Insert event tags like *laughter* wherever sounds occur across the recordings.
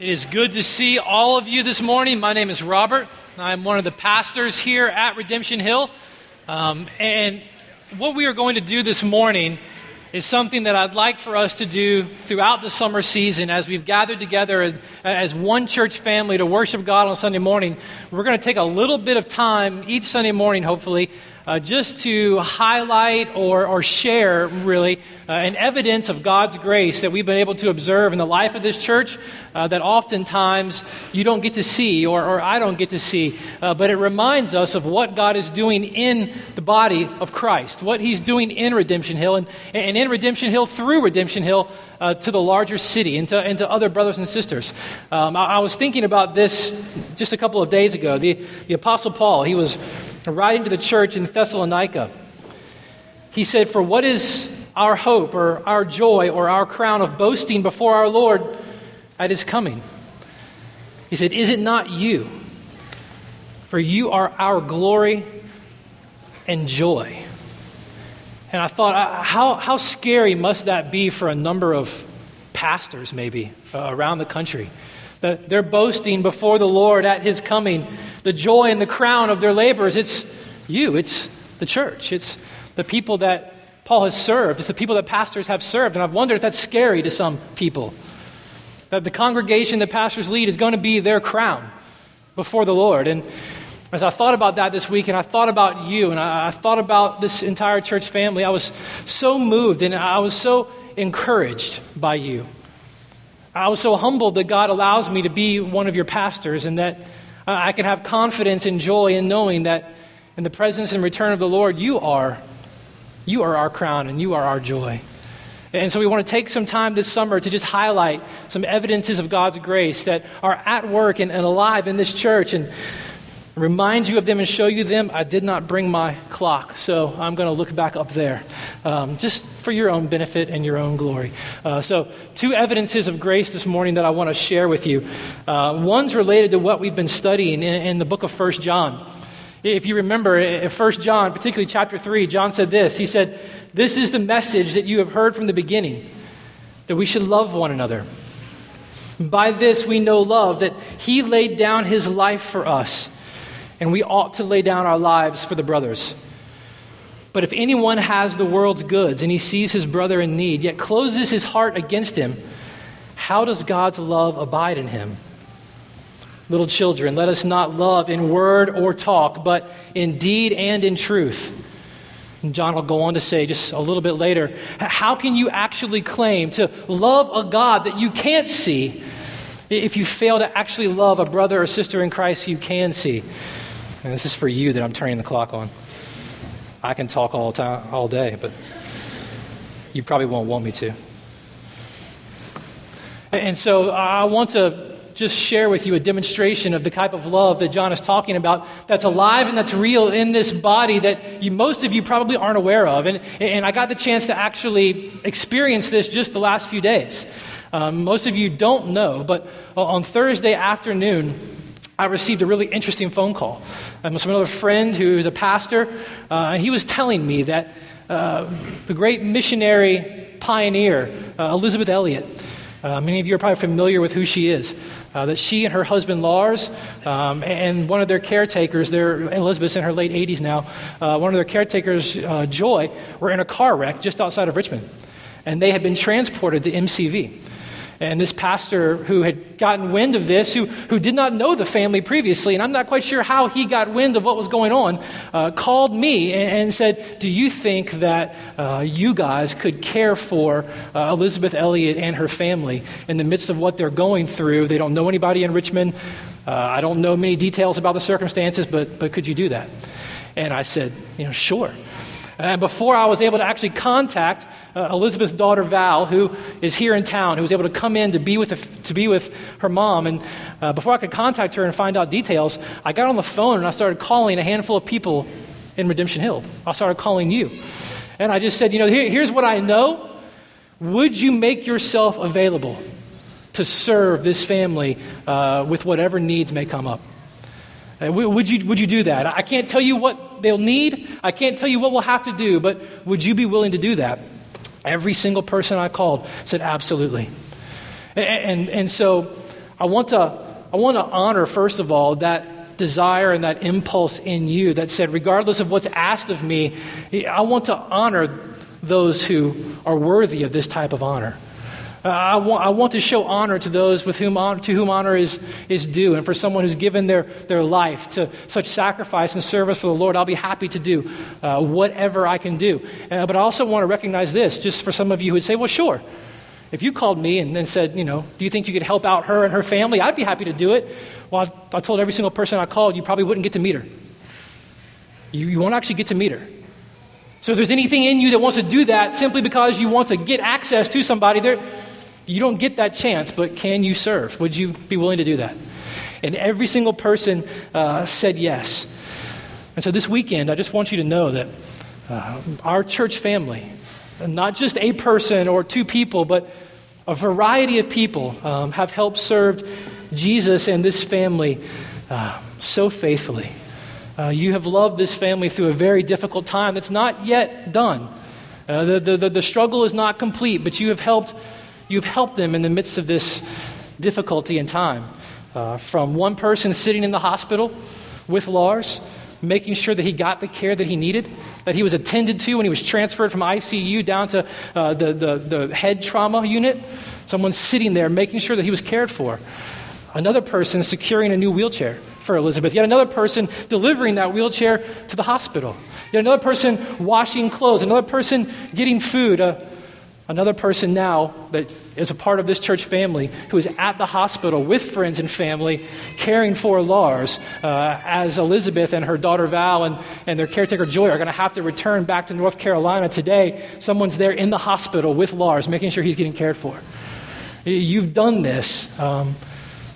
It is good to see all of you this morning. My name is Robert. I'm one of the pastors here at Redemption Hill. Um, and what we are going to do this morning is something that I'd like for us to do throughout the summer season as we've gathered together as one church family to worship God on Sunday morning. We're going to take a little bit of time each Sunday morning, hopefully, uh, just to highlight or, or share, really, uh, an evidence of God's grace that we've been able to observe in the life of this church uh, that oftentimes you don't get to see or, or I don't get to see. Uh, but it reminds us of what God is doing in the body of Christ, what He's doing in Redemption Hill, and, and in Redemption Hill through Redemption Hill uh, to the larger city and to, and to other brothers and sisters. Um, I, I was thinking about this just a couple of days ago. The, the Apostle Paul, he was writing to the church in Thessalonica, he said, For what is our hope or our joy or our crown of boasting before our Lord at his coming? He said, Is it not you? For you are our glory and joy. And I thought, uh, how, how scary must that be for a number of pastors, maybe, uh, around the country? That they're boasting before the Lord at his coming the joy and the crown of their labors. It's you, it's the church, it's the people that Paul has served, it's the people that pastors have served. And I've wondered if that's scary to some people. That the congregation that pastors lead is going to be their crown before the Lord. And as I thought about that this week, and I thought about you, and I, I thought about this entire church family, I was so moved and I was so encouraged by you. I was so humbled that God allows me to be one of your pastors and that uh, I can have confidence and joy in knowing that in the presence and return of the Lord, you are. You are our crown and you are our joy. And so we want to take some time this summer to just highlight some evidences of God's grace that are at work and, and alive in this church and remind you of them and show you them. I did not bring my clock, so I'm going to look back up there um, just for your own benefit and your own glory. Uh, so, two evidences of grace this morning that I want to share with you. Uh, one's related to what we've been studying in, in the book of First John. If you remember, in 1 John, particularly chapter 3, John said this. He said, This is the message that you have heard from the beginning, that we should love one another. By this we know love, that he laid down his life for us and we ought to lay down our lives for the brothers. But if anyone has the world's goods and he sees his brother in need, yet closes his heart against him, how does God's love abide in him? Little children, let us not love in word or talk, but in deed and in truth. And John will go on to say just a little bit later how can you actually claim to love a God that you can't see if you fail to actually love a brother or sister in Christ you can see? And this is for you that I'm turning the clock on. I can talk all time, all day, but you probably won't want me to. And so I want to just share with you a demonstration of the type of love that John is talking about that's alive and that's real in this body that you, most of you probably aren't aware of. And, and I got the chance to actually experience this just the last few days. Um, most of you don't know, but on Thursday afternoon, I received a really interesting phone call um, from another friend who is a pastor, uh, and he was telling me that uh, the great missionary pioneer, uh, Elisabeth Elliot, uh, many of you are probably familiar with who she is. Uh, that she and her husband Lars um, and one of their caretakers, their Elisabeth's in her late 80s now, uh, one of their caretakers, Joy, were in a car wreck just outside of Richmond, and they had been transported to MCV. And this pastor who had gotten wind of this, who, who did not know the family previously, and I'm not quite sure how he got wind of what was going on, uh, called me and, and, said, Do you think that uh, you guys could care for uh, Elisabeth Elliot and her family in the midst of what they're going through? They don't know anybody in Richmond. Uh, I don't know many details about the circumstances, but, but could you do that? And I said, You know, sure. And before I was able to actually contact uh, Elisabeth's daughter Val, who is here in town, who was able to come in to be with, the, to be with her mom, and uh, before I could contact her and find out details, I got on the phone and I started calling a handful of people in Redemption Hill. I started calling you. And I just said, you know, here, here's what I know. Would you make yourself available to serve this family uh, with whatever needs may come up? Uh, would you, would you do that? I can't tell you what they'll need. I can't tell you what we'll have to do, but would you be willing to do that? Every single person I called said, absolutely. And, and, and so I want to, I want to honor, first of all, that desire and that impulse in you that said, regardless of what's asked of me, I want to honor those who are worthy of this type of honor. Uh, I, want, I want to show honor to those with whom honor, to whom honor is, is due. And for someone who's given their, their life to such sacrifice and service for the Lord, I'll be happy to do uh, whatever I can do. Uh, but I also want to recognize this, just for some of you who would say, well, sure. If you called me and then said, you know, do you think you could help out her and her family? I'd be happy to do it. Well, I, I told every single person I called, you probably wouldn't get to meet her. You, you won't actually get to meet her. So if there's anything in you that wants to do that simply because you want to get access to somebody, there, you don't get that chance, but can you serve? Would you be willing to do that? And every single person uh, said yes. And so this weekend, I just want you to know that uh, our church family, not just a person or two people, but a variety of people um, have helped serve Jesus and this family uh, so faithfully. Uh, you have loved this family through a very difficult time that's not yet done. Uh, the, the, the, the struggle is not complete, but you have helped You've helped them in the midst of this difficulty and time. Uh, from one person sitting in the hospital with Lars, making sure that he got the care that he needed, that he was attended to when he was transferred from ICU down to uh, the, the, the head trauma unit. Someone sitting there making sure that he was cared for. Another person securing a new wheelchair for Elisabeth. Yet another person delivering that wheelchair to the hospital. Yet another person washing clothes. Another person getting food. Uh, Another person now that is a part of this church family who is at the hospital with friends and family caring for Lars uh, as Elisabeth and her daughter Val and, and their caretaker Joy are going to have to return back to North Carolina today. Someone's there in the hospital with Lars, making sure he's getting cared for. You've done this um,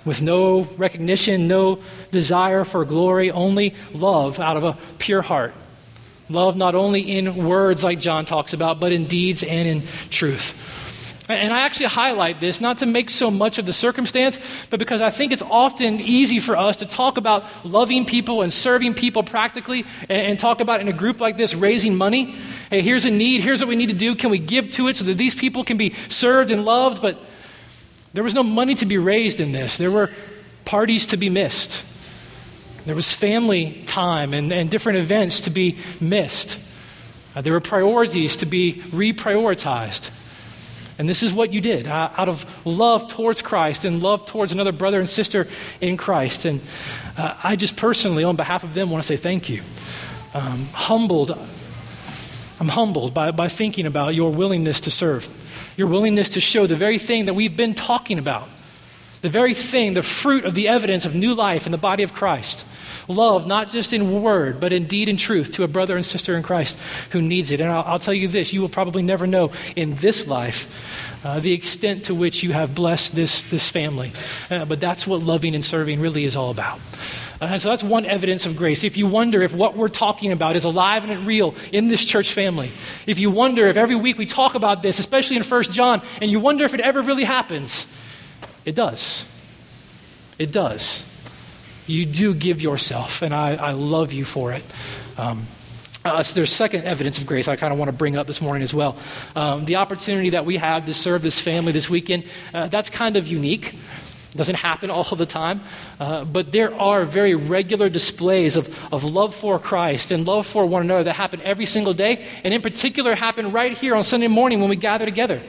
with no recognition, no desire for glory, only love out of a pure heart. Love not only in words, like John talks about, but in deeds and in truth. And I actually highlight this not to make so much of the circumstance, but because I think it's often easy for us to talk about loving people and serving people practically and, talk about in a group like this raising money. Hey, here's a need, here's what we need to do. Can we give to it so that these people can be served and loved? But there was no money to be raised in this, there were parties to be missed. There was family time and, and different events to be missed. Uh, there were priorities to be reprioritized. And this is what you did uh, out of love towards Christ and love towards another brother and sister in Christ. And uh, I just personally, on behalf of them, want to say thank you. Um, humbled, I'm humbled by, by thinking about your willingness to serve, your willingness to show the very thing that we've been talking about, the very thing, the fruit of the evidence of new life in the body of Christ love, not just in word, but in deed and truth, to a brother and sister in Christ who needs it. And I'll, I'll tell you this you will probably never know in this life uh, the extent to which you have blessed this, this family. Uh, but that's what loving and serving really is all about. Uh, and so that's one evidence of grace. If you wonder if what we're talking about is alive and real in this church family, if you wonder if every week we talk about this, especially in 1 John, and you wonder if it ever really happens, it does. It does you do give yourself, and I, I love you for it. Um, uh, so there's second evidence of grace I kind of want to bring up this morning as well. Um, the opportunity that we have to serve this family this weekend, uh, that's kind of unique. It doesn't happen all the time, uh, but there are very regular displays of, of love for Christ and love for one another that happen every single day, and in particular happen right here on Sunday morning when we gather together.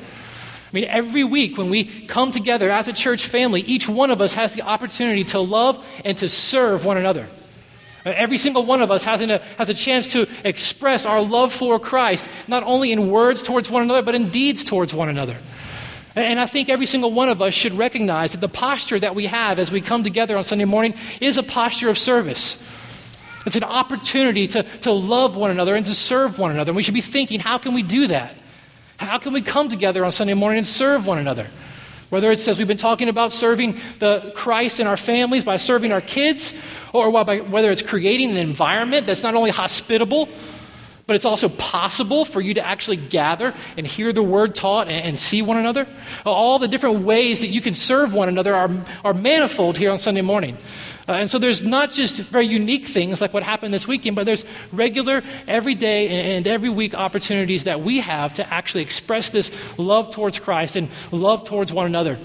I mean, every week when we come together as a church family, each one of us has the opportunity to love and to serve one another. Uh, every single one of us has, a, uh, has a chance to express our love for Christ, not only in words towards one another, but in deeds towards one another. And I think every single one of us should recognize that the posture that we have as we come together on Sunday morning is a posture of service. It's an opportunity to, to love one another and to serve one another. And we should be thinking, how can we do that? How can we come together on Sunday morning and serve one another? Whether it's as we've been talking about serving the Christ in our families by serving our kids, or whether it's creating an environment that's not only hospitable, but it's also possible for you to actually gather and hear the word taught and, and, see one another. All the different ways that you can serve one another are, are manifold here on Sunday morning. Uh, and so there's not just very unique things like what happened this weekend, but there's regular, everyday, and every week opportunities that we have to actually express this love towards Christ and love towards one another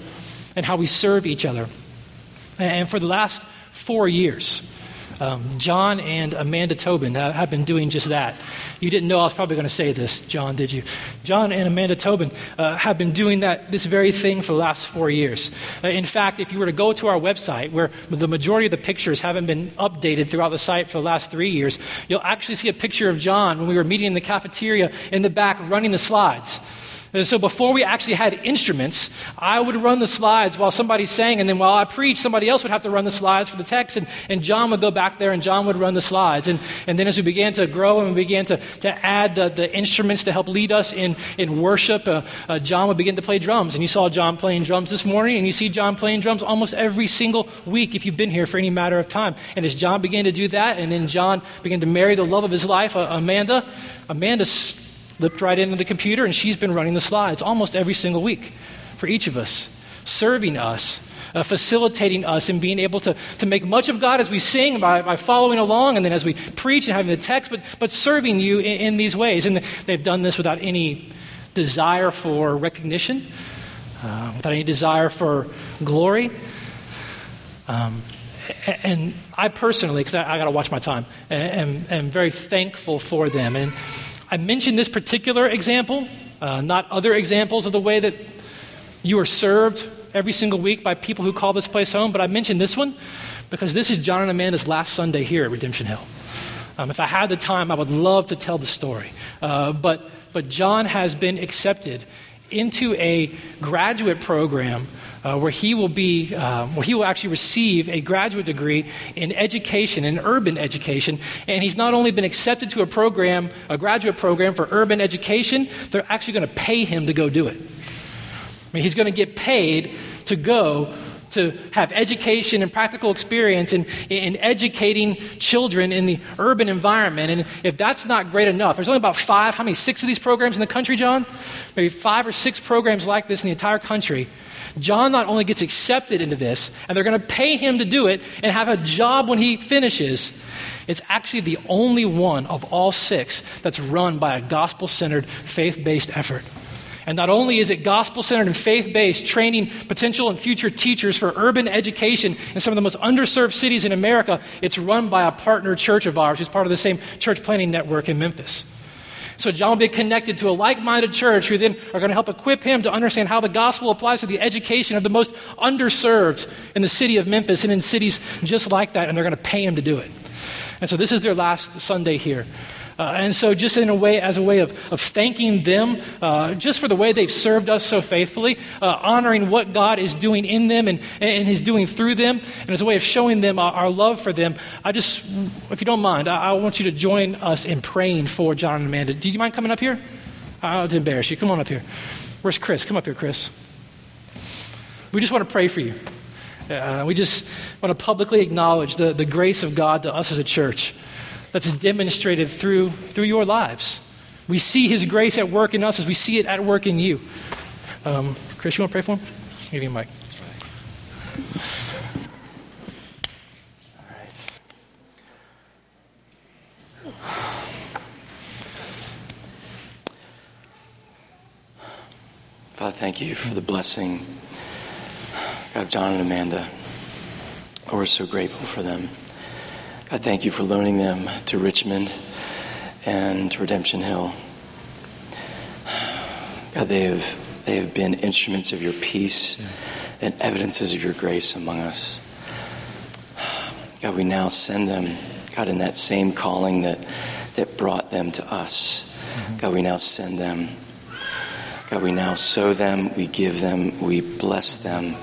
and how we serve each other. And for the last four years, um, John and Amanda Tobin have been doing just that. You didn't know I was probably going to say this, John, did you? John and Amanda Tobin uh, have been doing that, this very thing for the last four years. Uh, in fact, if you were to go to our website, where the majority of the pictures haven't been updated throughout the site for the last three years, you'll actually see a picture of John when we were meeting in the cafeteria in the back running the slides. And so before we actually had instruments, I would run the slides while somebody sang, and then while I preached, somebody else would have to run the slides for the text, and, and John would go back there and John would run the slides. And, and then as we began to grow and we began to, to add the, the instruments to help lead us in, in worship, uh, uh, John would begin to play drums. And you saw John playing drums this morning, and you see John playing drums almost every single week if you've been here for any matter of time. And as John began to do that, and then John began to marry the love of his life, uh, Amanda, Amanda slipped right into the computer, and she's been running the slides almost every single week for each of us, serving us. Uh, facilitating us and being able to, to make much of God as we sing by, by following along and then as we preach and having the text, but, but serving you in, in these ways. And they've done this without any desire for recognition, uh, without any desire for glory. Um, and I personally, because I, I got to watch my time, am, am very thankful for them. And I mentioned this particular example, uh, not other examples of the way that you are served every single week by people who call this place home, but I mentioned this one because this is John and Amanda's last Sunday here at Redemption Hill. Um, if I had the time, I would love to tell the story. Uh, but, but John has been accepted into a graduate program uh, where he will be, uh, where he will actually receive a graduate degree in education, in urban education. And he's not only been accepted to a program, a graduate program for urban education, they're actually going to pay him to go do it. I mean, he's going to get paid to go to have education and practical experience in, in educating children in the urban environment. And if that's not great enough, there's only about five, how many, six of these programs in the country, John? Maybe five or six programs like this in the entire country. John not only gets accepted into this, and they're going to pay him to do it and have a job when he finishes, it's actually the only one of all six that's run by a gospel centered, faith based effort. And not only is it gospel centered and faith based, training potential and future teachers for urban education in some of the most underserved cities in America, it's run by a partner church of ours who's part of the same church planting network in Memphis. So John will be connected to a like minded church who then are going to help equip him to understand how the gospel applies to the education of the most underserved in the city of Memphis and in cities just like that, and they're going to pay him to do it. And so this is their last Sunday here. Uh, and so, just in a way, as a way of, of thanking them, uh, just for the way they've served us so faithfully, uh, honoring what God is doing in them and, and doing through them, and as a way of showing them our, our love for them, I just, if you don't mind, I, I, want you to join us in praying for John and Amanda. Do you mind coming up here? I'll embarrass you. Come on up here. Where's Chris? Come up here, Chris. We just want to pray for you. Uh, we just want to publicly acknowledge the, the grace of God to us as a church that's demonstrated through, through your lives. We see His grace at work in us as we see it at work in you. Um, Chris, you want to pray for him? Give you a mic. Father, thank you for the blessing. God, John and Amanda, we're so grateful for them. I thank you for loaning them to Richmond and to Redemption Hill. God, they have, they have been instruments of your peace yeah. and evidences of your grace among us. God, we now send them, God, in that same calling that, that brought them to us. Mm-hmm. God, we now send them. God, we now sow them, we give them, we bless them,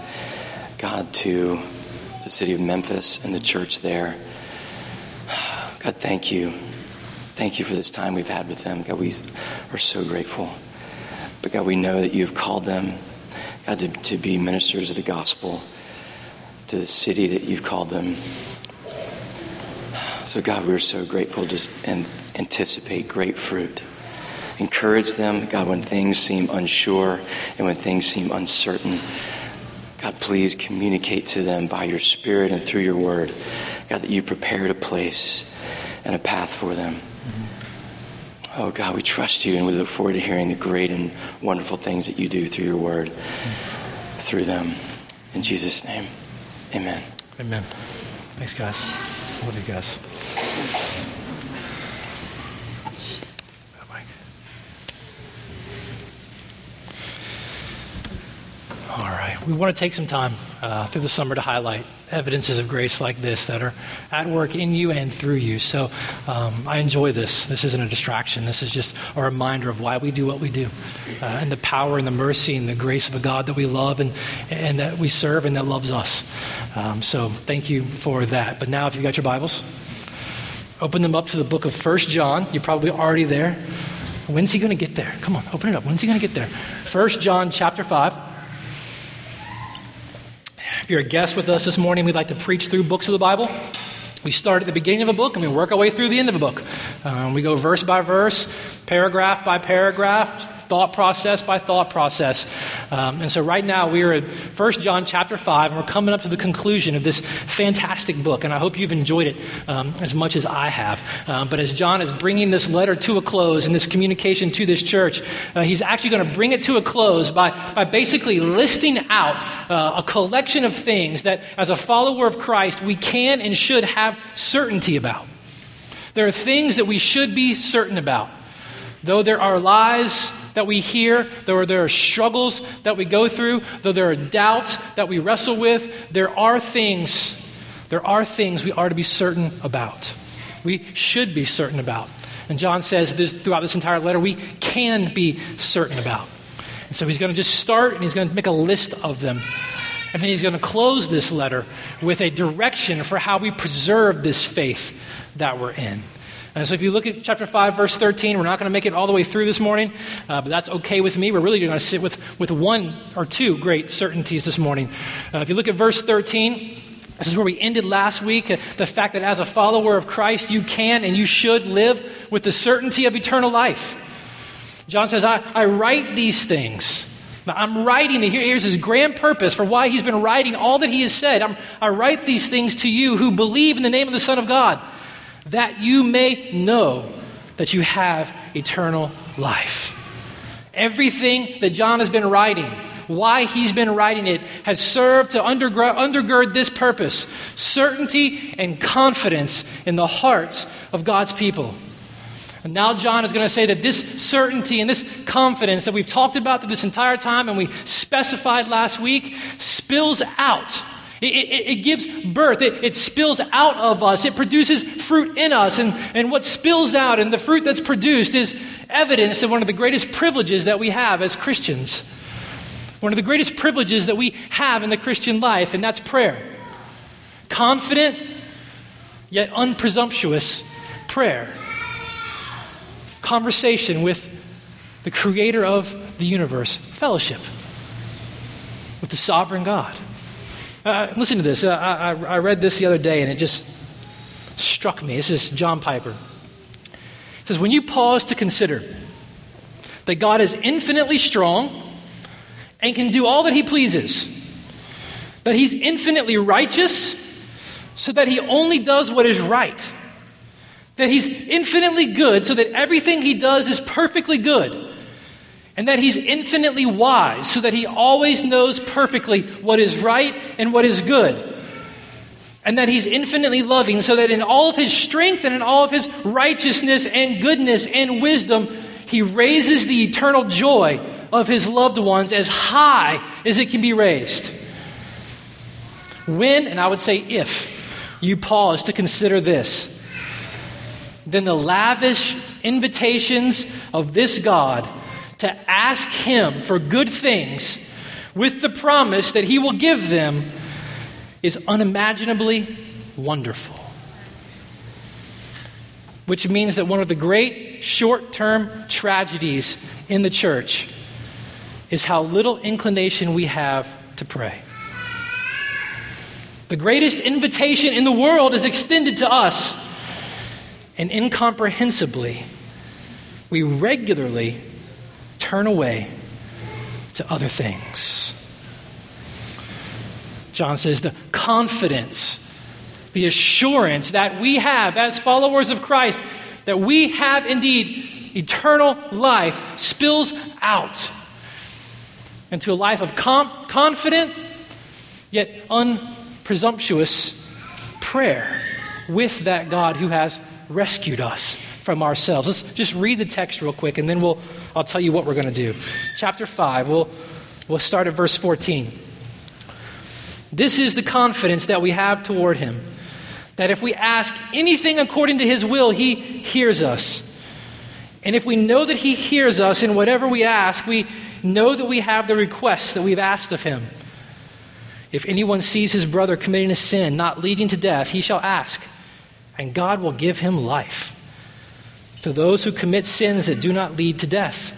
God, to the city of Memphis and the church there. God, thank you. Thank you for this time we've had with them. God, we are so grateful. But God, we know that you've called them, God, to, to be ministers of the gospel to the city that you've called them. So, God, we're so grateful to and anticipate great fruit. Encourage them, God, when things seem unsure and when things seem uncertain. God, please communicate to them by your Spirit and through your word, God, that you prepared a place and a path for them. Mm-hmm. Oh, God, we trust you and we look forward to hearing the great and wonderful things that you do through your word, mm-hmm. through them. In Jesus' name, amen. Amen. Thanks, guys. Love you guys. All right. We want to take some time uh, through the summer to highlight evidences of grace like this that are at work in you and through you. So um, I enjoy this. This isn't a distraction. This is just a reminder of why we do what we do uh, and the power and the mercy and the grace of a God that we love and, and that we serve and that loves us. Um, so thank you for that. But now, if you've got your Bibles, open them up to the book of First John. You're probably already there. When's he going to get there? Come on, open it up. When's he going to get there? First John chapter 5. If you're a guest with us this morning, we'd like to preach through books of the Bible. We start at the beginning of a book and we work our way through the end of a book. Um, we go verse by verse, paragraph by paragraph, thought process by thought process. Um, and so right now we are at 1 John chapter 5, and we're coming up to the conclusion of this fantastic book. And I hope you've enjoyed it um, as much as I have. Um, but as John is bringing this letter to a close and this communication to this church, uh, he's actually going to bring it to a close by, by basically listing out uh, a collection of things that, as a follower of Christ, we can and should have certainty about. There are things that we should be certain about. Though there are lies that we hear, though there are struggles that we go through, though there are doubts that we wrestle with, there are things, there are things we are to be certain about. We should be certain about. And John says this, throughout this entire letter, we can be certain about. And so he's going to just start and he's going to make a list of them. And then he's going to close this letter with a direction for how we preserve this faith that we're in. And so if you look at chapter 5, verse 13, we're not going to make it all the way through this morning, uh, but that's okay with me. We're really going to sit with, with one or two great certainties this morning. Uh, if you look at verse 13, this is where we ended last week. Uh, the fact that as a follower of Christ, you can and you should live with the certainty of eternal life. John says, I, I write these things. I'm writing, the, here's his grand purpose for why he's been writing all that he has said. I'm, I write these things to you who believe in the name of the Son of God that you may know that you have eternal life. Everything that John has been writing, why he's been writing it, has served to undergird, this purpose certainty and confidence in the hearts of God's people. And now John is going to say that this certainty and this confidence that we've talked about through this entire time and we specified last week spills out it, it, it gives birth, it, it, spills out of us, it produces fruit in us. And, and what spills out and the fruit that's produced is evidence of one of the greatest privileges that we have as Christians. One of the greatest privileges that we have in the Christian life, and that's prayer. Confident, yet unpresumptuous prayer. Conversation with the creator of the universe, fellowship with the sovereign God. Uh, listen to this. Uh, I, I read this the other day and it just struck me. This is John Piper. It says, When you pause to consider that God is infinitely strong and can do all that he pleases, that he's infinitely righteous so that he only does what is right, that he's infinitely good so that everything he does is perfectly good and that he's infinitely wise so that he always knows perfectly what is right and what is good. And that he's infinitely loving so that in all of his strength and in all of his righteousness and goodness and wisdom, he raises the eternal joy of his loved ones as high as it can be raised. When, and I would say if, you pause to consider this, then the lavish invitations of this God to ask Him for good things with the promise that He will give them is unimaginably wonderful. Which means that one of the great short term tragedies in the church is how little inclination we have to pray. The greatest invitation in the world is extended to us, and incomprehensibly, we regularly turn away to other things. John says the confidence, the assurance that we have as followers of Christ, that we have indeed eternal life, spills out into a life of com- confident yet unpresumptuous prayer with that God who has rescued us from ourselves. Let's just read the text real quick and then we'll, I'll tell you what we're going to do. Chapter 5, we'll, we'll start at verse 14. This is the confidence that we have toward him that if we ask anything according to his will, he hears us. And if we know that he hears us in whatever we ask, we know that we have the requests that we've asked of him. If anyone sees his brother committing a sin not leading to death, he shall ask, and God will give him life to those who commit sins that do not lead to death.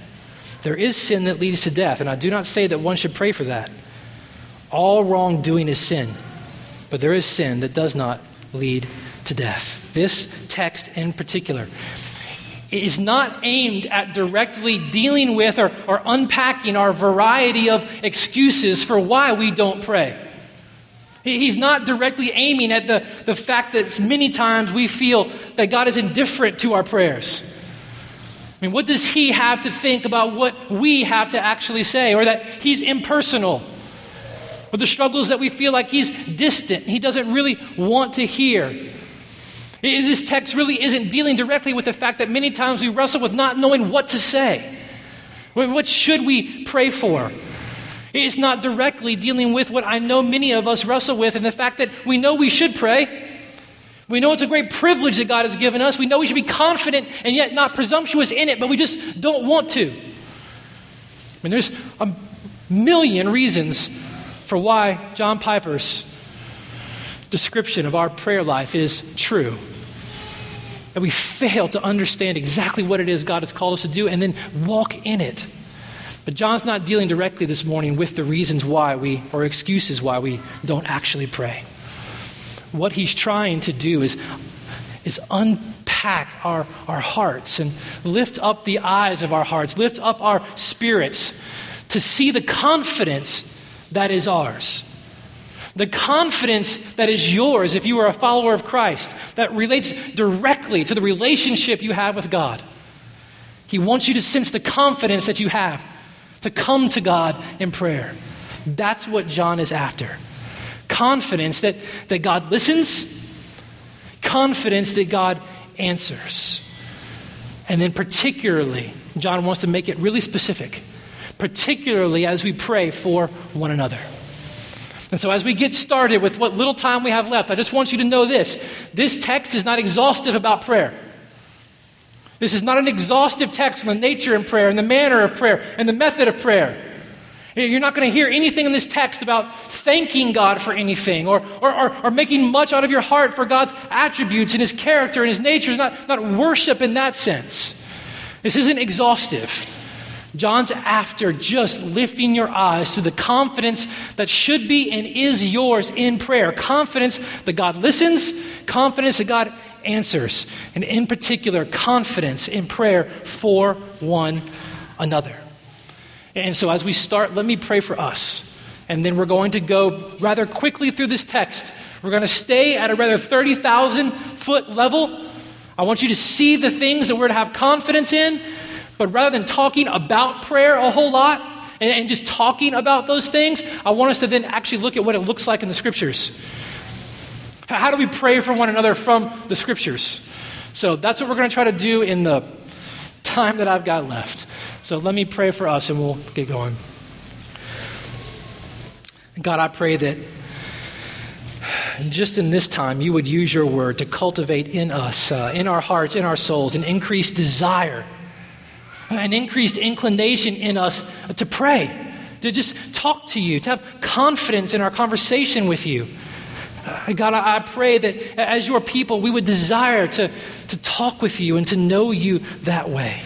There is sin that leads to death, and I do not say that one should pray for that. All wrongdoing is sin, but there is sin that does not lead to death. This text in particular is not aimed at directly dealing with or, or unpacking our variety of excuses for why we don't pray. He's not directly aiming at the, the fact that many times we feel that God is indifferent to our prayers. I mean, what does He have to think about what we have to actually say? Or that He's impersonal? Or the struggles that we feel like He's distant, He doesn't really want to hear. This text really isn't dealing directly with the fact that many times we wrestle with not knowing what to say. What should we pray for? It's not directly dealing with what I know many of us wrestle with and the fact that we know we should pray. We know it's a great privilege that God has given us. We know we should be confident and yet not presumptuous in it, but we just don't want to. I mean, there's a million reasons for why John Piper's description of our prayer life is true. That we fail to understand exactly what it is God has called us to do and then walk in it. But John's not dealing directly this morning with the reasons why we, or excuses why we don't actually pray. What he's trying to do is, is unpack our, our hearts and lift up the eyes of our hearts, lift up our spirits to see the confidence that is ours. The confidence that is yours if you are a follower of Christ, that relates directly to the relationship you have with God. He wants you to sense the confidence that you have to come to God in prayer. That's what John is after. Confidence that, that God listens, confidence that God answers. And then, particularly, John wants to make it really specific, particularly as we pray for one another. And so, as we get started with what little time we have left, I just want you to know this this text is not exhaustive about prayer. This is not an exhaustive text on the nature of prayer and the manner of prayer and the method of prayer. You're not going to hear anything in this text about thanking God for anything or, or, or, or, making much out of your heart for God's attributes and His character and His nature. Not, not worship in that sense. This isn't exhaustive. John's after just lifting your eyes to the confidence that should be and is yours in prayer. Confidence that God listens, confidence that God answers, and in particular, confidence in prayer for one another. And so, as we start, let me pray for us. And then we're going to go rather quickly through this text. We're going to stay at a rather 30,000 foot level. I want you to see the things that we're to have confidence in, but rather than talking about prayer a whole lot and, and just talking about those things, I want us to then actually look at what it looks like in the scriptures. How do we pray for one another from the scriptures? So that's what we're going to try to do in the time that I've got left. So let me pray for us and we'll get going. God, I pray that just in this time you would use your word to cultivate in us, uh, in our hearts, in our souls, an increased desire, an increased inclination in us to pray, to just talk to you, to have confidence in our conversation with you. Uh, God, I pray that as your people, we would desire to, to talk with you and to know you that way.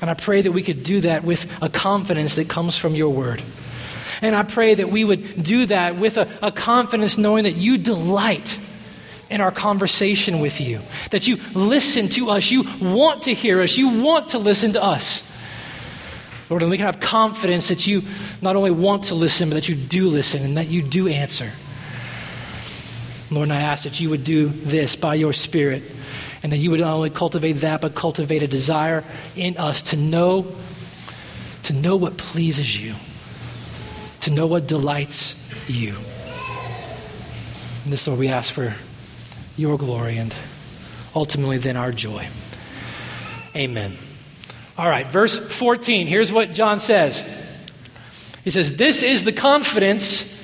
And I pray that we could do that with a confidence that comes from your word. And I pray that we would do that with a, a confidence knowing that you delight in our conversation with you, that you listen to us, you want to hear us, you want to listen to us. Lord, and we can have confidence that you not only want to listen, but that you do listen and that you do answer. Lord, and I ask that you would do this by your Spirit, and that you would not only cultivate that, but cultivate a desire in us to know, to know what pleases you, to know what delights you. And this, Lord, we ask for your glory and ultimately then our joy. Amen. All right, verse 14. Here's what John says He says, This is the confidence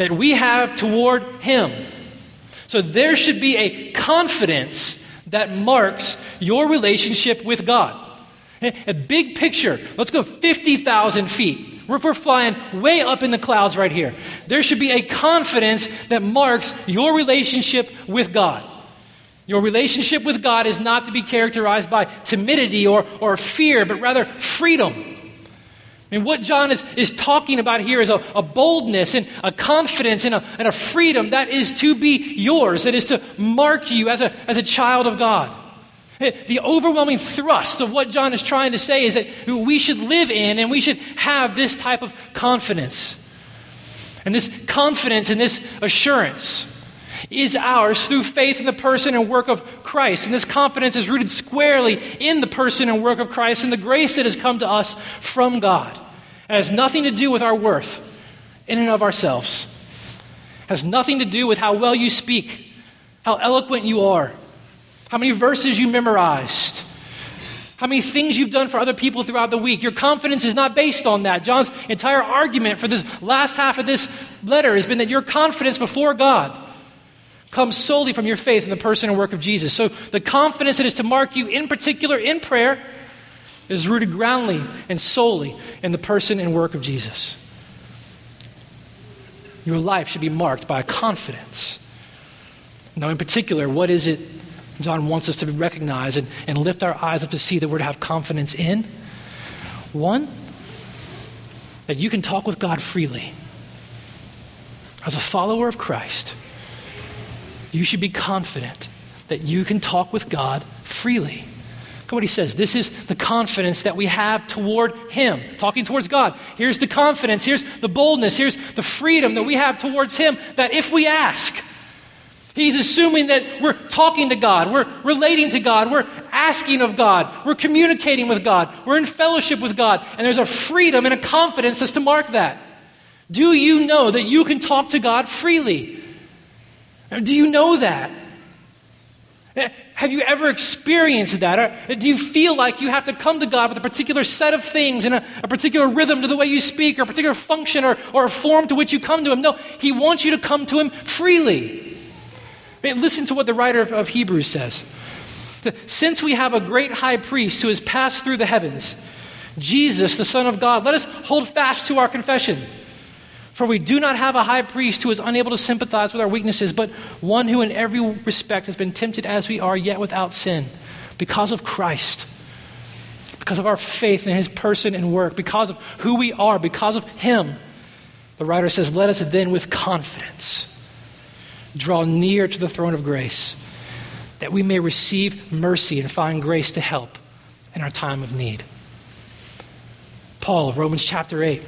that we have toward him. So there should be a confidence that marks your relationship with God. A big picture. Let's go 50,000 feet. We're, we're flying way up in the clouds right here. There should be a confidence that marks your relationship with God. Your relationship with God is not to be characterized by timidity or, or fear, but rather freedom. I mean, what John is, is talking about here is a, a boldness and a confidence and a, and a freedom that is to be yours, that is to mark you as a, as a child of God. Eh, the overwhelming thrust of what John is trying to say is that we should live in and we should have this type of confidence. And this confidence and this assurance is ours through faith in the person and work of Christ. And this confidence is rooted squarely in the person and work of Christ and the grace that has come to us from God. It has nothing to do with our worth in and of ourselves. It has nothing to do with how well you speak, how eloquent you are, how many verses you memorized, how many things you've done for other people throughout the week. Your confidence is not based on that. John's entire argument for this last half of this letter has been that your confidence before God comes solely from your faith in the person and work of Jesus. So the confidence that is to mark you in particular in prayer is rooted groundly and solely in the person and work of Jesus. Your life should be marked by a confidence. Now, in particular, what is it John wants us to recognize and, and lift our eyes up to see that we're to have confidence in? One, that you can talk with God freely. As a follower of Christ, you should be confident that you can talk with God freely. Look what he says. This is the confidence that we have toward Him, talking towards God. Here's the confidence, here's the boldness, here's the freedom that we have towards Him that if we ask, He's assuming that we're talking to God, we're relating to God, we're asking of God, we're communicating with God, we're in fellowship with God, and there's a freedom and a confidence that's to mark that. Do you know that you can talk to God freely? Do you know that? Eh, have you ever experienced that? Or do you feel like you have to come to God with a particular set of things and a, a, particular rhythm to the way you speak, or a particular function or, or a form to which you come to Him? No, He wants you to come to Him freely. I mean, listen to what the writer of, of Hebrews says. Since we have a great high priest who has passed through the heavens, Jesus, the Son of God, let us hold fast to our confession. For we do not have a high priest who is unable to sympathize with our weaknesses, but one who in every respect has been tempted as we are, yet without sin. Because of Christ, because of our faith in his person and work, because of who we are, because of him, the writer says, Let us then with confidence draw near to the throne of grace, that we may receive mercy and find grace to help in our time of need. Paul, Romans chapter 8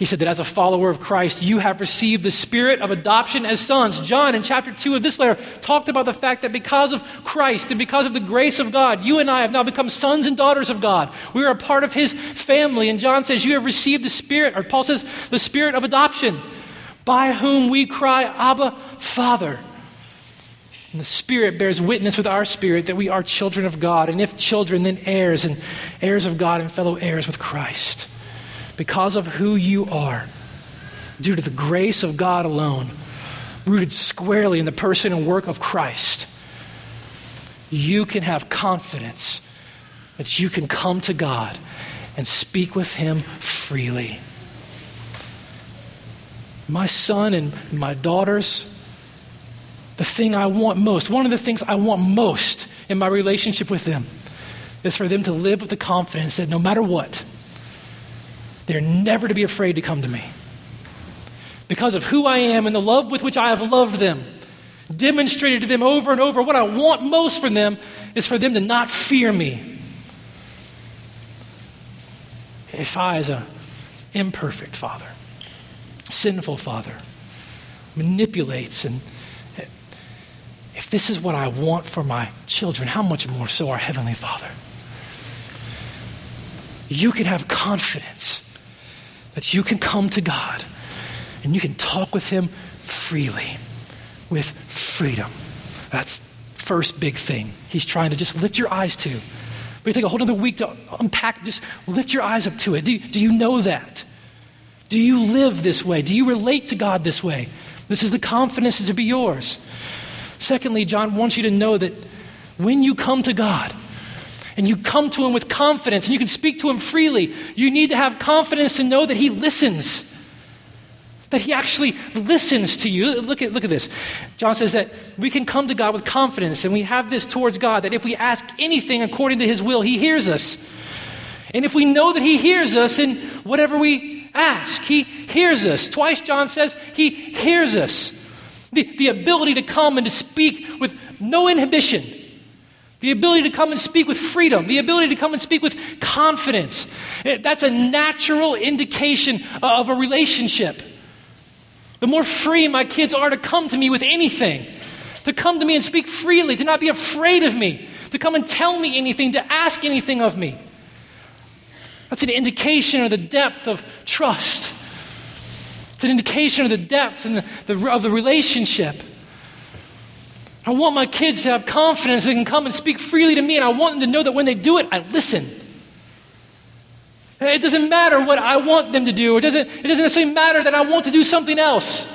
he said that as a follower of Christ, you have received the spirit of adoption as sons. John, in chapter 2 of this letter, talked about the fact that because of Christ and because of the grace of God, you and I have now become sons and daughters of God. We are a part of his family. And John says, You have received the spirit, or Paul says, the spirit of adoption, by whom we cry, Abba, Father. And the Spirit bears witness with our spirit that we are children of God, and if children, then heirs, and heirs of God and fellow heirs with Christ because of who you are, due to the grace of God alone, rooted squarely in the person and work of Christ, you can have confidence that you can come to God and speak with Him freely. My son and my daughters, the thing I want most, one of the things I want most in my relationship with them, is for them to live with the confidence that no matter what, they're never to be afraid to come to me. Because of who I am and the love with which I have loved them, demonstrated to them over and over, what I want most from them is for them to not fear me. If I, as an imperfect father, sinful father, manipulates and if this is what I want for my children, how much more so our Heavenly Father? You can have confidence that you can come to God and you can talk with Him freely. with freedom. That's first big thing he's trying to just lift your eyes to. But you take a whole other week to unpack, just lift your eyes up to it. Do, do you know that? Do you live this way? Do you relate to God this way? This is the confidence to be yours. Secondly, John wants you to know that when you come to God, and you come to him with confidence and you can speak to him freely, you need to have confidence to know that he listens. That he actually listens to you. Look at, look at this. John says that we can come to God with confidence, and we have this towards God that if we ask anything according to his will, he hears us. And if we know that he hears us in whatever we ask, he hears us. Twice, John says, he hears us. The, the ability to come and to speak with no inhibition, the ability to come and speak with freedom, the ability to come and speak with confidence. Eh, that's a natural indication of a relationship. The more free my kids are to come to me with anything, to come to me and speak freely, to not be afraid of me, to come and tell me anything, to ask anything of me. That's an indication of the depth of trust. It's an indication of the depth and the, the, of the relationship. I want my kids to have confidence they can come and speak freely to me, and I want them to know that when they do it, I listen. It doesn't matter what I want them to do, it doesn't, it doesn't necessarily matter that I want to do something else.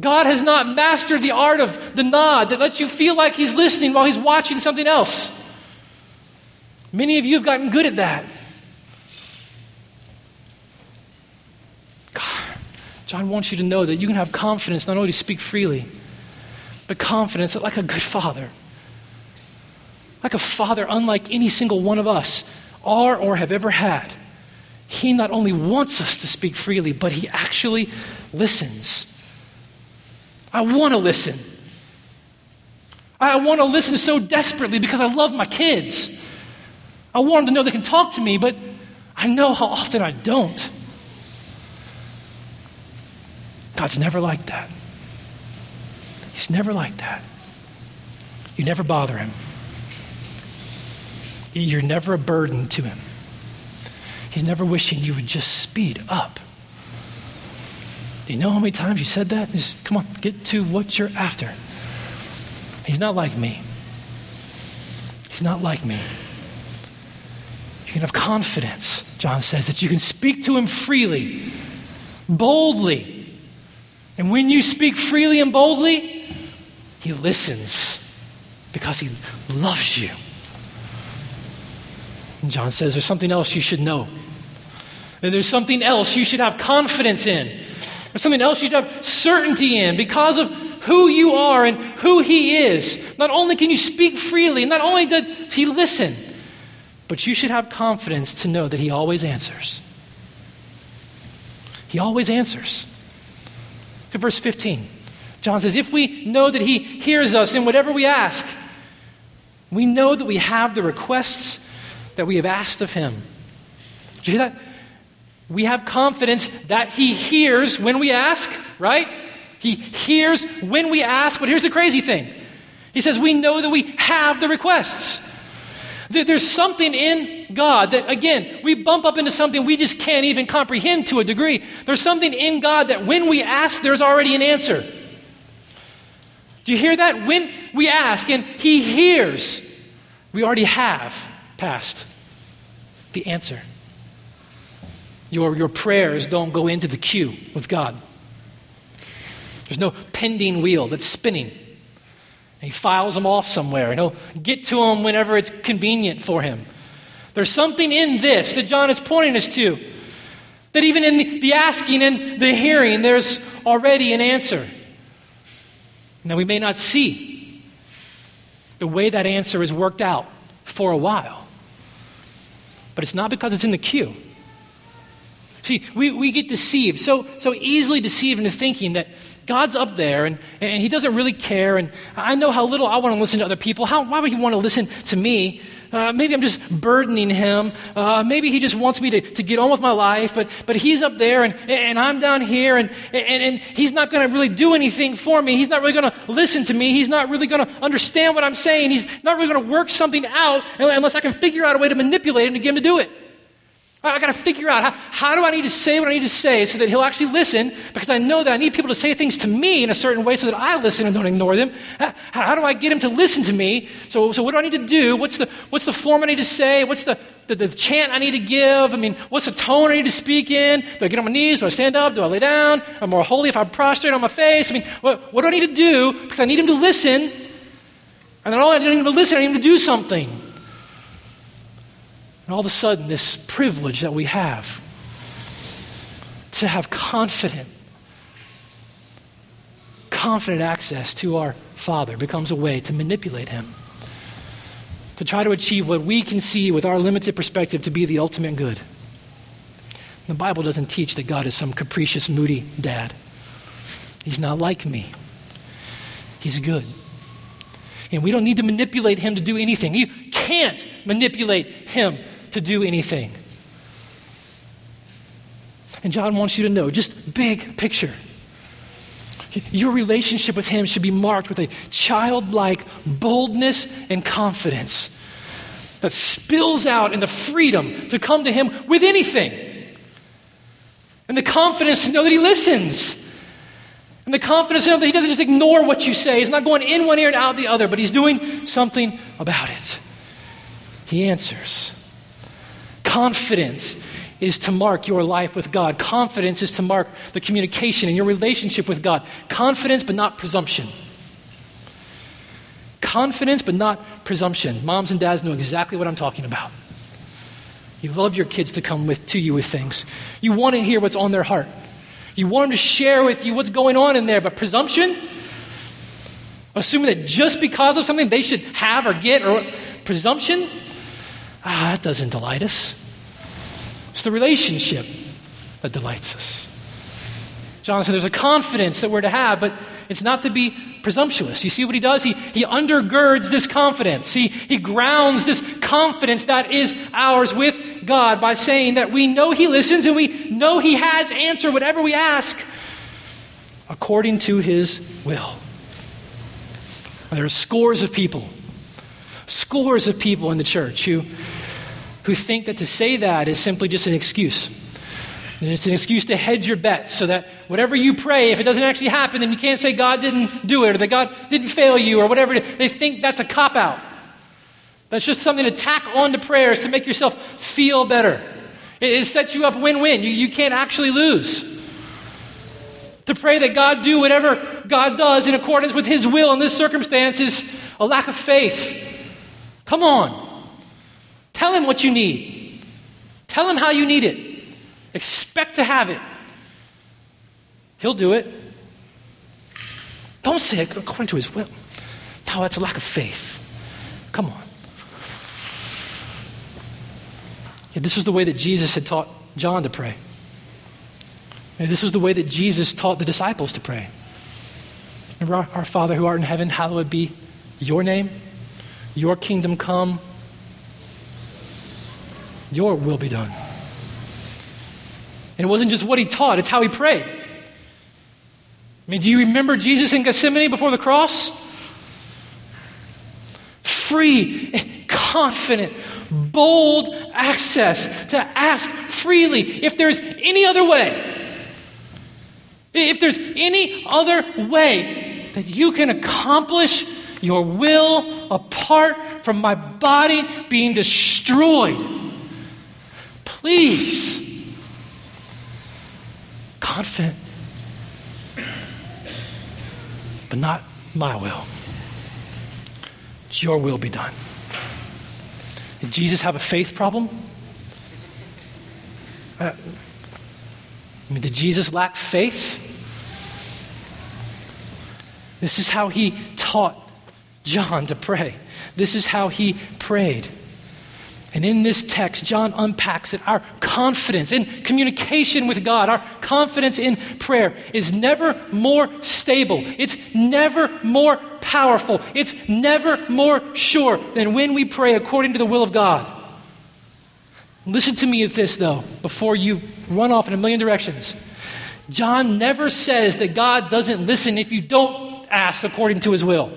God has not mastered the art of the nod that lets you feel like He's listening while He's watching something else. Many of you have gotten good at that. God, John wants you to know that you can have confidence not only to speak freely, but confidence like a good father, like a father unlike any single one of us are or have ever had, he not only wants us to speak freely, but he actually listens. I want to listen. I want to listen so desperately because I love my kids. I want them to know they can talk to me, but I know how often I don't. God's never like that. He's never like that. You never bother him. You're never a burden to him. He's never wishing you would just speed up. Do you know how many times you said that? Just come on, get to what you're after. He's not like me. He's not like me. You can have confidence, John says, that you can speak to him freely, boldly. And when you speak freely and boldly, he listens because he loves you. And John says there's something else you should know. There's something else you should have confidence in. There's something else you should have certainty in because of who you are and who He is. Not only can you speak freely, not only does He listen, but you should have confidence to know that He always answers. He always answers. Look at verse 15. John says, If we know that He hears us in whatever we ask, we know that we have the requests that we have asked of him. Did you hear that? We have confidence that he hears when we ask, right? He hears when we ask, but here's the crazy thing. He says, We know that we have the requests. There's something in God that, again, we bump up into something we just can't even comprehend to a degree. There's something in God that when we ask, there's already an answer. Do you hear that? When we ask and He hears, we already have passed the answer. Your, your prayers don't go into the queue with God. There's no pending wheel that's spinning. And he files them off somewhere, and he'll get to them whenever it's convenient for him. There's something in this that John is pointing us to. That even in the, the asking and the hearing, there's already an answer. Now, we may not see the way that answer is worked out for a while. But it's not because it's in the queue. See, we, we get deceived, so, so easily deceived into thinking that God's up there and, and He doesn't really care. And I know how little I want to listen to other people. How, why would He want to listen to me? Uh, maybe I'm just burdening Him. Uh, maybe He just wants me to, to get on with my life, but, but He's up there and, and I'm down here and, and, and He's not going to really do anything for me. He's not really going to listen to me. He's not really going to understand what I'm saying. He's not really going to work something out unless I can figure out a way to manipulate Him to get Him to do it. I got to figure out how, how do I need to say what I need to say so that he'll actually listen because I know that I need people to say things to me in a certain way so that I listen and don't ignore them. How, how do I get him to listen to me? So, so what do I need to do? What's the, what's the form I need to say? What's the, the, the chant I need to give? I mean, what's the tone I need to speak in? Do I get on my knees? Do I stand up? Do I lay down? I'm more holy if I'm prostrate on my face. I mean, what, what do I need to do? Because I need him to listen. And then all I need him to listen, I need him to do something. And all of a sudden, this privilege that we have to have confident, confident access to our Father becomes a way to manipulate Him, to try to achieve what we can see with our limited perspective to be the ultimate good. The Bible doesn't teach that God is some capricious, moody dad. He's not like me, He's good. And we don't need to manipulate Him to do anything. You can't manipulate Him to do anything. And John wants you to know, just big picture. Your relationship with him should be marked with a childlike boldness and confidence that spills out in the freedom to come to him with anything. And the confidence to know that he listens. And the confidence to know that he doesn't just ignore what you say. He's not going in one ear and out the other, but he's doing something about it. He answers. Confidence is to mark your life with God. Confidence is to mark the communication and your relationship with God. Confidence, but not presumption. Confidence, but not presumption. Moms and dads know exactly what I'm talking about. You love your kids to come with, to you with things. You want to hear what's on their heart. You want them to share with you what's going on in there, but presumption, assuming that just because of something they should have or get, or presumption, ah, that doesn't delight us. It's the relationship that delights us. John said there's a confidence that we're to have, but it's not to be presumptuous. You see what he does? He, he undergirds this confidence. He, he grounds this confidence that is ours with God by saying that we know he listens and we know he has answered whatever we ask according to his will. There are scores of people, scores of people in the church who who think that to say that is simply just an excuse. It's an excuse to hedge your bets so that whatever you pray, if it doesn't actually happen, then you can't say God didn't do it or that God didn't fail you or whatever. They think that's a cop out. That's just something to tack onto prayers to make yourself feel better. It, it sets you up win win. You, you can't actually lose. To pray that God do whatever God does in accordance with His will in this circumstance is a lack of faith. Come on. Tell him what you need. Tell him how you need it. Expect to have it. He'll do it. Don't say it according to his will. No, that's a lack of faith. Come on. Yeah, this was the way that Jesus had taught John to pray. This was the way that Jesus taught the disciples to pray. Remember, our, our Father who art in heaven, hallowed be your name, your kingdom come, your will be done. And it wasn't just what he taught, it's how he prayed. I mean, do you remember Jesus in Gethsemane before the cross? Free, confident, bold access to ask freely if there's any other way. If there's any other way that you can accomplish your will apart from my body being destroyed Please. Confident. But not my will. Your will be done. Did Jesus have a faith problem? Uh, I mean, did Jesus lack faith? This is how he taught John to pray. This is how he prayed. And in this text, John unpacks it. Our confidence in communication with God, our confidence in prayer is never more stable. It's never more powerful. It's never more sure than when we pray according to the will of God. Listen to me at this, though, before you run off in a million directions. John never says that God doesn't listen if you don't ask according to his will.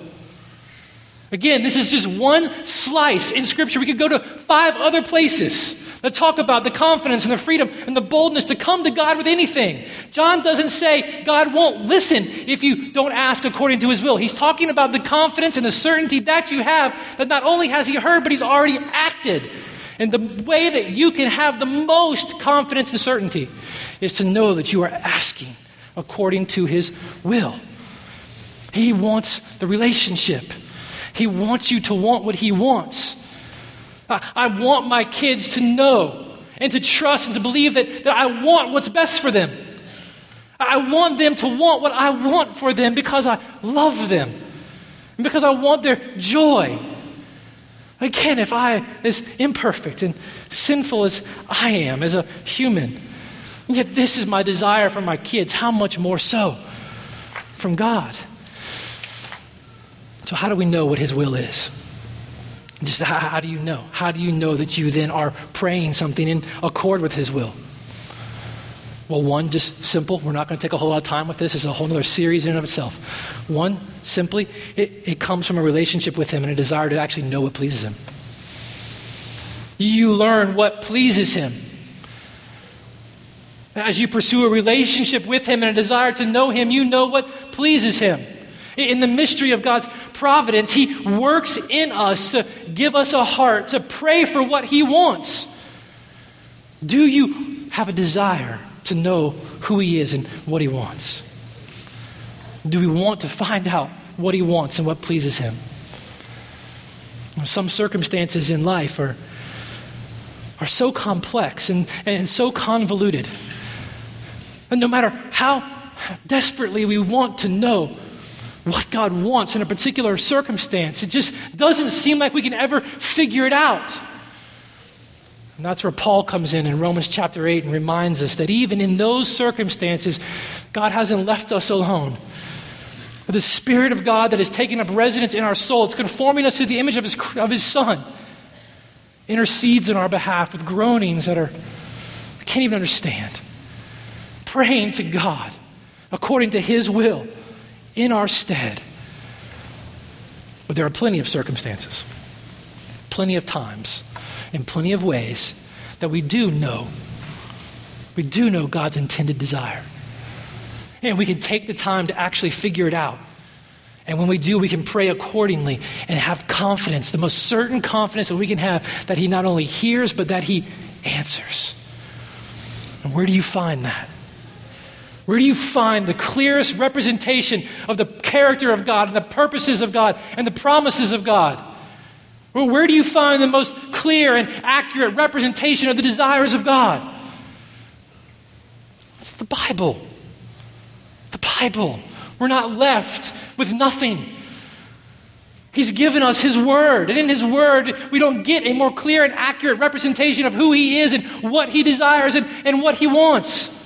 Again, this is just one slice in Scripture. We could go to five other places that talk about the confidence and the freedom and the boldness to come to God with anything. John doesn't say God won't listen if you don't ask according to his will. He's talking about the confidence and the certainty that you have that not only has he heard, but he's already acted. And the way that you can have the most confidence and certainty is to know that you are asking according to his will. He wants the relationship. He wants you to want what he wants. I, I want my kids to know and to trust and to believe that, that I want what's best for them. I want them to want what I want for them because I love them and because I want their joy. Again, if I, as imperfect and sinful as I am as a human, yet this is my desire for my kids, how much more so from God? So, how do we know what His will is? Just how, how, do you know? How do you know that you then are praying something in accord with His will? Well, one, just simple. We're not going to take a whole lot of time with this. It's a whole other series in and of itself. One, simply, it, it comes from a relationship with Him and a desire to actually know what pleases Him. You learn what pleases Him. As you pursue a relationship with Him and a desire to know Him, you know what pleases Him. In the mystery of God's providence, He works in us to give us a heart to pray for what He wants. Do you have a desire to know who He is and what He wants? Do we want to find out what He wants and what pleases Him? Some circumstances in life are, are so complex and, and so convoluted. And no matter how desperately we want to know what God wants in a particular circumstance. It just doesn't seem like we can ever figure it out. And that's where Paul comes in in Romans chapter 8 and reminds us that even in those circumstances, God hasn't left us alone. The Spirit of God that is taking up residence in our soul, it's conforming us to the image of His, of his Son, intercedes in our behalf with groanings that are, we can't even understand. Praying to God according to His will in our stead. But there are plenty of circumstances, plenty of times, in plenty of ways that we do know. We do know God's intended desire. And we can take the time to actually figure it out. And when we do, we can pray accordingly and have confidence, the most certain confidence that we can have that He not only hears, but that He answers. And where do you find that? Where do you find the clearest representation of the character of God and the purposes of God and the promises of God? Well, where do you find the most clear and accurate representation of the desires of God? It's the Bible. The Bible. We're not left with nothing. He's given us His Word. And in His Word, we don't get a more clear and accurate representation of who He is and what He desires and, and what He wants.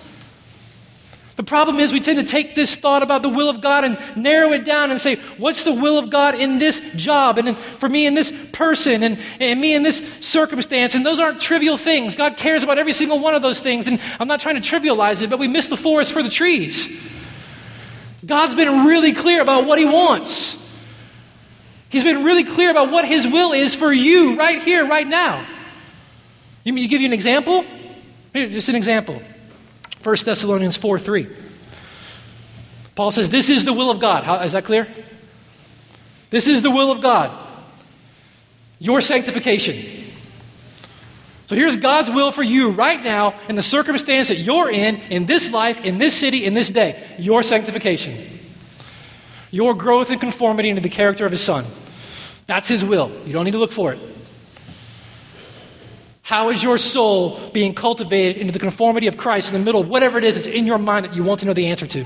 The problem is, we tend to take this thought about the will of God and narrow it down and say, what's the will of God in this job and in, for me in this person and, and me in this circumstance? And those aren't trivial things. God cares about every single one of those things. And I'm not trying to trivialize it, but we miss the forest for the trees. God's been really clear about what He wants. He's been really clear about what His will is for you right here, right now. You to give you an example? Here, just an example. 1 Thessalonians 4 3. Paul says, This is the will of God. How, is that clear? This is the will of God. Your sanctification. So here's God's will for you right now in the circumstance that you're in, in this life, in this city, in this day. Your sanctification. Your growth and conformity into the character of His Son. That's His will. You don't need to look for it. How is your soul being cultivated into the conformity of Christ in the middle of whatever it is that's in your mind that you want to know the answer to?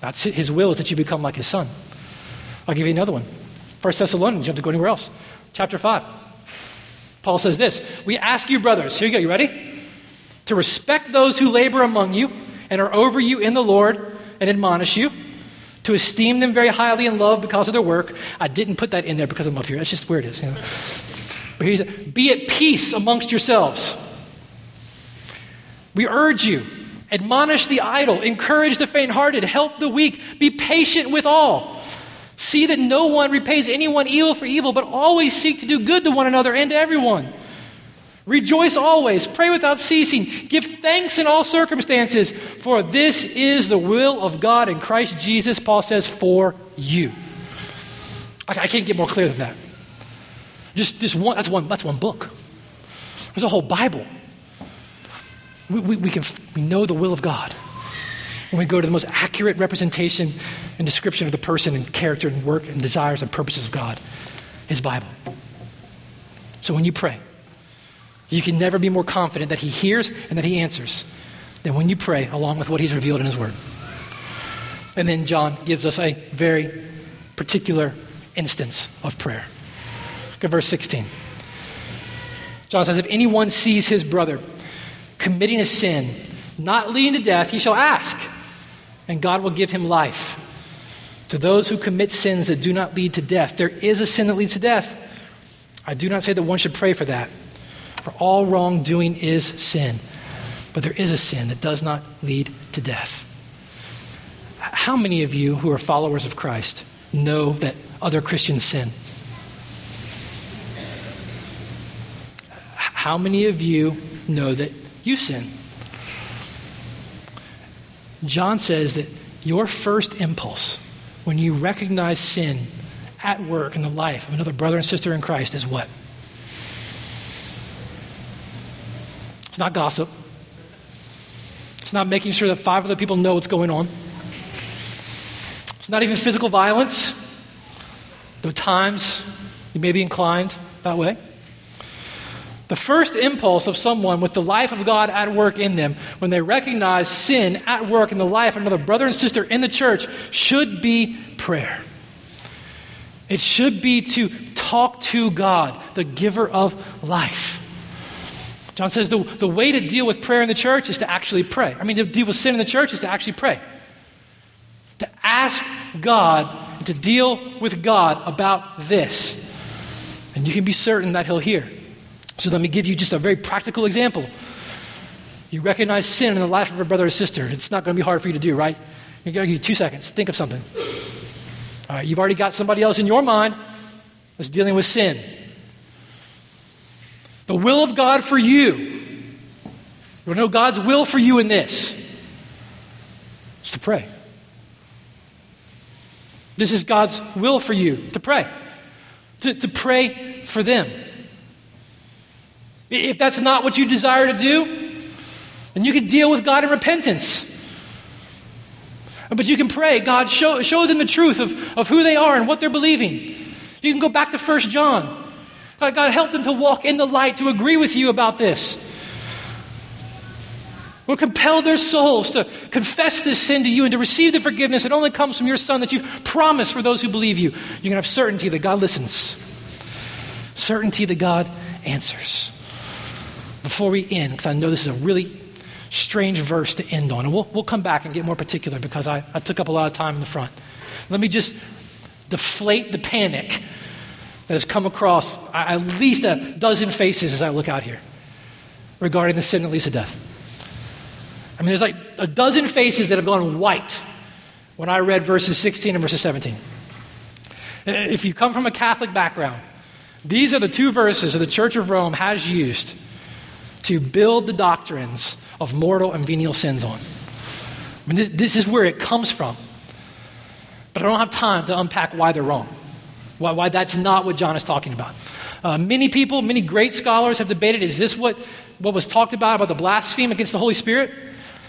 That's his will is that you become like his son. I'll give you another one. First Thessalonians, you don't have to go anywhere else. Chapter 5. Paul says this We ask you, brothers, here you go, you ready? To respect those who labor among you and are over you in the Lord and admonish you, to esteem them very highly in love because of their work. I didn't put that in there because I'm up here. That's just where it is. You know? But he said, Be at peace amongst yourselves. We urge you, admonish the idle, encourage the faint hearted, help the weak, be patient with all. See that no one repays anyone evil for evil, but always seek to do good to one another and to everyone. Rejoice always, pray without ceasing, give thanks in all circumstances, for this is the will of God in Christ Jesus, Paul says, for you. I, I can't get more clear than that. Just, just one, that's one, that's one book. There's a whole Bible. We, we, we, can, we know the will of God when we go to the most accurate representation and description of the person and character and work and desires and purposes of God, His Bible. So when you pray, you can never be more confident that He hears and that He answers than when you pray along with what He's revealed in His Word. And then John gives us a very particular instance of prayer. Look at verse 16. John says, If anyone sees his brother committing a sin not leading to death, he shall ask, and God will give him life. To those who commit sins that do not lead to death, there is a sin that leads to death. I do not say that one should pray for that. For all wrongdoing is sin. But there is a sin that does not lead to death. How many of you who are followers of Christ know that other Christians sin? How many of you know that you sin? John says that your first impulse when you recognize sin at work in the life of another brother and sister in Christ is what? It's not gossip. It's not making sure that five other people know what's going on. It's not even physical violence, though times you may be inclined that way. The first impulse of someone with the life of God at work in them, when they recognize sin at work in the life of another brother and sister in the church, should be prayer. It should be to talk to God, the giver of life. John says the, the way to deal with prayer in the church is to actually pray. I mean, to deal with sin in the church is to actually pray. To ask God, to deal with God about this. And you can be certain that He'll hear. So let me give you just a very practical example. You recognize sin in the life of a brother or sister. It's not going to be hard for you to do, right? You give you two seconds. Think of something. All right, you've already got somebody else in your mind that's dealing with sin. The will of God for you. You want to know God's will for you in this? It's to pray. This is God's will for you to pray. To, to pray for them. If that's not what you desire to do, then you can deal with God in repentance. But you can pray, God, show, show them the truth of, of who they are and what they're believing. You can go back to 1 John. God, God, help them to walk in the light, to agree with you about this. Or compel their souls to confess this sin to you and to receive the forgiveness that only comes from your Son that you've promised for those who believe you. You can have certainty that God listens, certainty that God answers before we end, because I know this is a really strange verse to end on, and we'll, we'll come back and get more particular because I, I took up a lot of time in the front. Let me just deflate the panic that has come across at least a dozen faces as I look out here regarding the sin that leads to death. I mean, there's like a dozen faces that have gone white when I read verses 16 and verses 17. If you come from a Catholic background, these are the two verses that the Church of Rome has used to build the doctrines of mortal and venial sins on. I mean, this, is where it comes from. But I don't have time to unpack why they're wrong, why, why that's not what John is talking about. Uh, many people, many great scholars have debated is this what, what was talked about about the blasphemy against the Holy Spirit?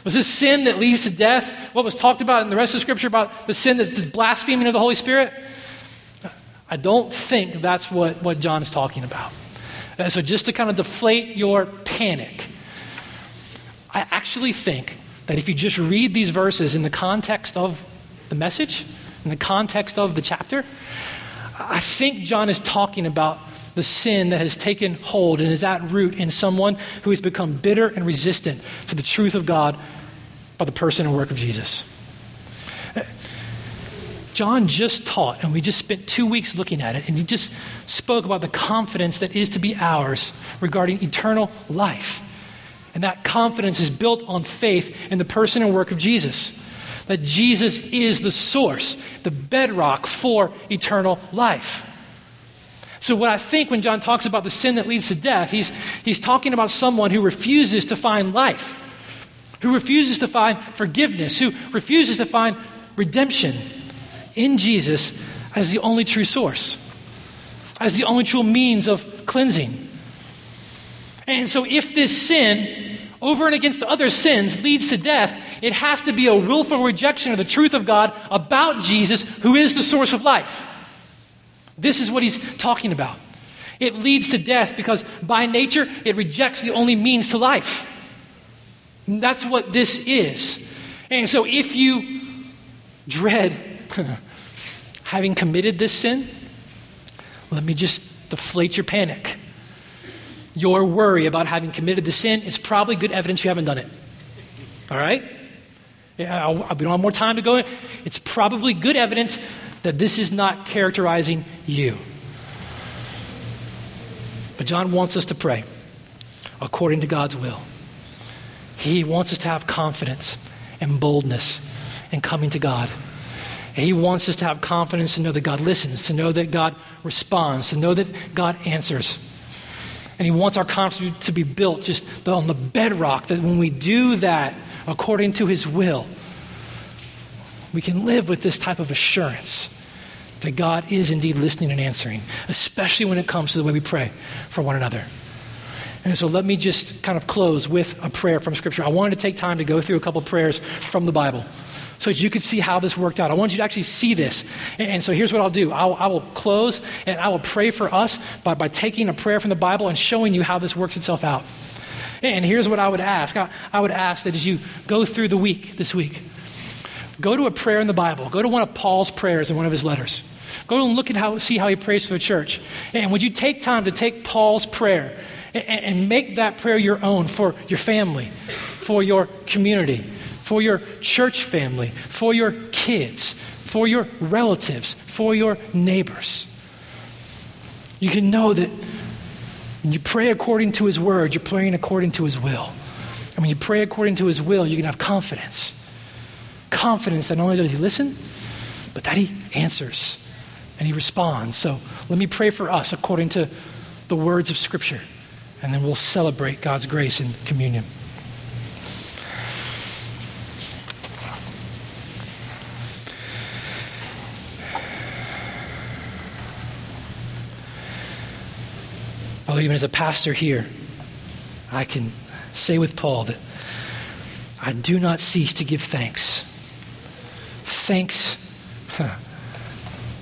Was this sin that leads to death? What was talked about in the rest of Scripture about the sin that's blaspheming of the Holy Spirit? I don't think that's what, what John is talking about. And so, just to kind of deflate your panic, I actually think that if you just read these verses in the context of the message, in the context of the chapter, I think John is talking about the sin that has taken hold and is at root in someone who has become bitter and resistant to the truth of God by the person and work of Jesus. John just taught, and we just spent two weeks looking at it, and he just spoke about the confidence that is to be ours regarding eternal life. And that confidence is built on faith in the person and work of Jesus. That Jesus is the source, the bedrock for eternal life. So, what I think when John talks about the sin that leads to death, he's, he's talking about someone who refuses to find life, who refuses to find forgiveness, who refuses to find redemption in Jesus as the only true source, as the only true means of cleansing. And so, if this sin, over and against other sins, leads to death, it has to be a willful rejection of the truth of God about Jesus, who is the source of life. This is what he's talking about. It leads to death because by nature it rejects the only means to life. That's what this is. And so if you dread *laughs* having committed this sin, let me just deflate your panic. Your worry about having committed the sin is probably good evidence you haven't done it. All right? Yeah, we don't have more time to go. in. It's probably good evidence that this is not characterizing you. But John wants us to pray according to God's will. He wants us to have confidence and boldness in coming to God. He wants us to have confidence to know that God listens, to know that God responds, to know that God answers. And He wants our confidence to be built just on the bedrock that when we do that according to His will, we can live with this type of assurance that God is indeed listening and answering, especially when it comes to the way we pray for one another. And so let me just kind of close with a prayer from Scripture. I wanted to take time to go through a couple prayers from the Bible so that you could see how this worked out. I want you to actually see this. And, so here's what I'll do I'll, I will close and I will pray for us by, by taking a prayer from the Bible and showing you how this works itself out. And here's what I would ask I, I would ask that as you go through the week this week, go to a prayer in the Bible, go to one of Paul's prayers in one of his letters. Go and look at how, see how he prays for the church. And would you take time to take Paul's prayer and, and make that prayer your own for your family, for your community, for your church family, for your kids, for your relatives, for your neighbors? You can know that when you pray according to his word, you're praying according to his will. And when you pray according to his will, you can have confidence. Confidence that not only does he listen, but that he answers and he responds. So let me pray for us according to the words of Scripture, and then we'll celebrate God's grace in communion. Father, even as a pastor here, I can say with Paul that I do not cease to give thanks. Thanks.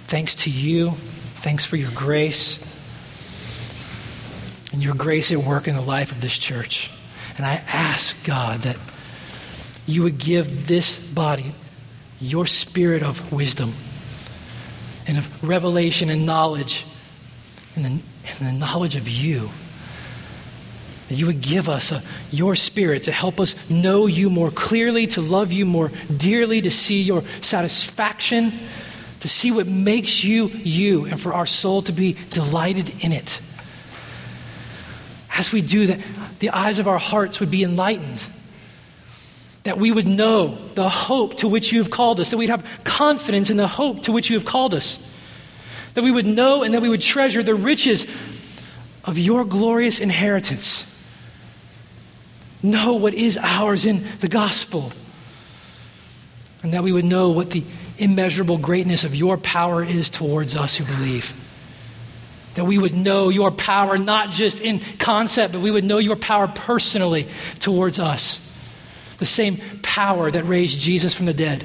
Thanks to you. Thanks for your grace and your grace at work in the life of this church. And I ask, God, that you would give this body your spirit of wisdom and of revelation and knowledge and and the knowledge of you. That you would give us a, your spirit to help us know you more clearly, to love you more dearly, to see your satisfaction to see what makes you you, and for our soul to be delighted in it. As we do that, the eyes of our hearts would be enlightened. That we would know the hope to which you have called us, that we'd have confidence in the hope to which you have called us, that we would know and that we would treasure the riches of your glorious inheritance. Know what is ours in the gospel, and that we would know what the immeasurable greatness of your power is towards us who believe. That we would know your power not just in concept, but we would know your power personally towards us. The same power that raised Jesus from the dead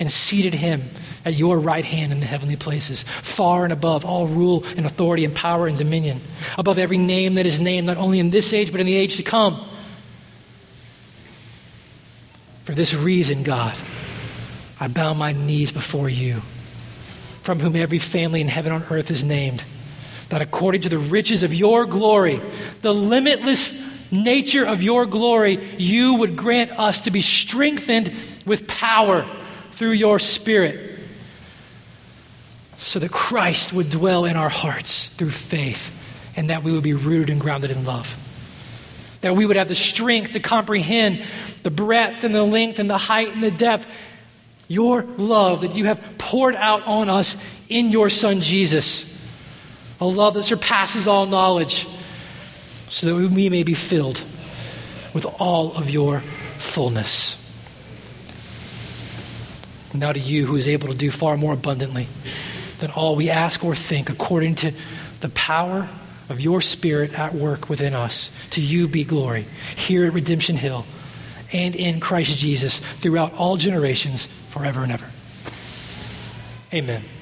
and seated him at your right hand in the heavenly places, far and above all rule and authority and power and dominion, above every name that is named, not only in this age, but in the age to come. For this reason, God, I bow my knees before you, from whom every family in heaven on earth is named, that according to the riches of your glory, the limitless nature of your glory, you would grant us to be strengthened with power through your Spirit, so that Christ would dwell in our hearts through faith, and that we would be rooted and grounded in love. That we would have the strength to comprehend the breadth and the length and the height and the depth your love that you have poured out on us in your Son Jesus. a love that surpasses all knowledge, so that we may be filled with all of your fullness. Now to you who is able to do far more abundantly than all we ask or think, according to the power of your Spirit at work within us. To you be glory, here at Redemption Hill and in Christ Jesus throughout all generations, forever and ever. Amen.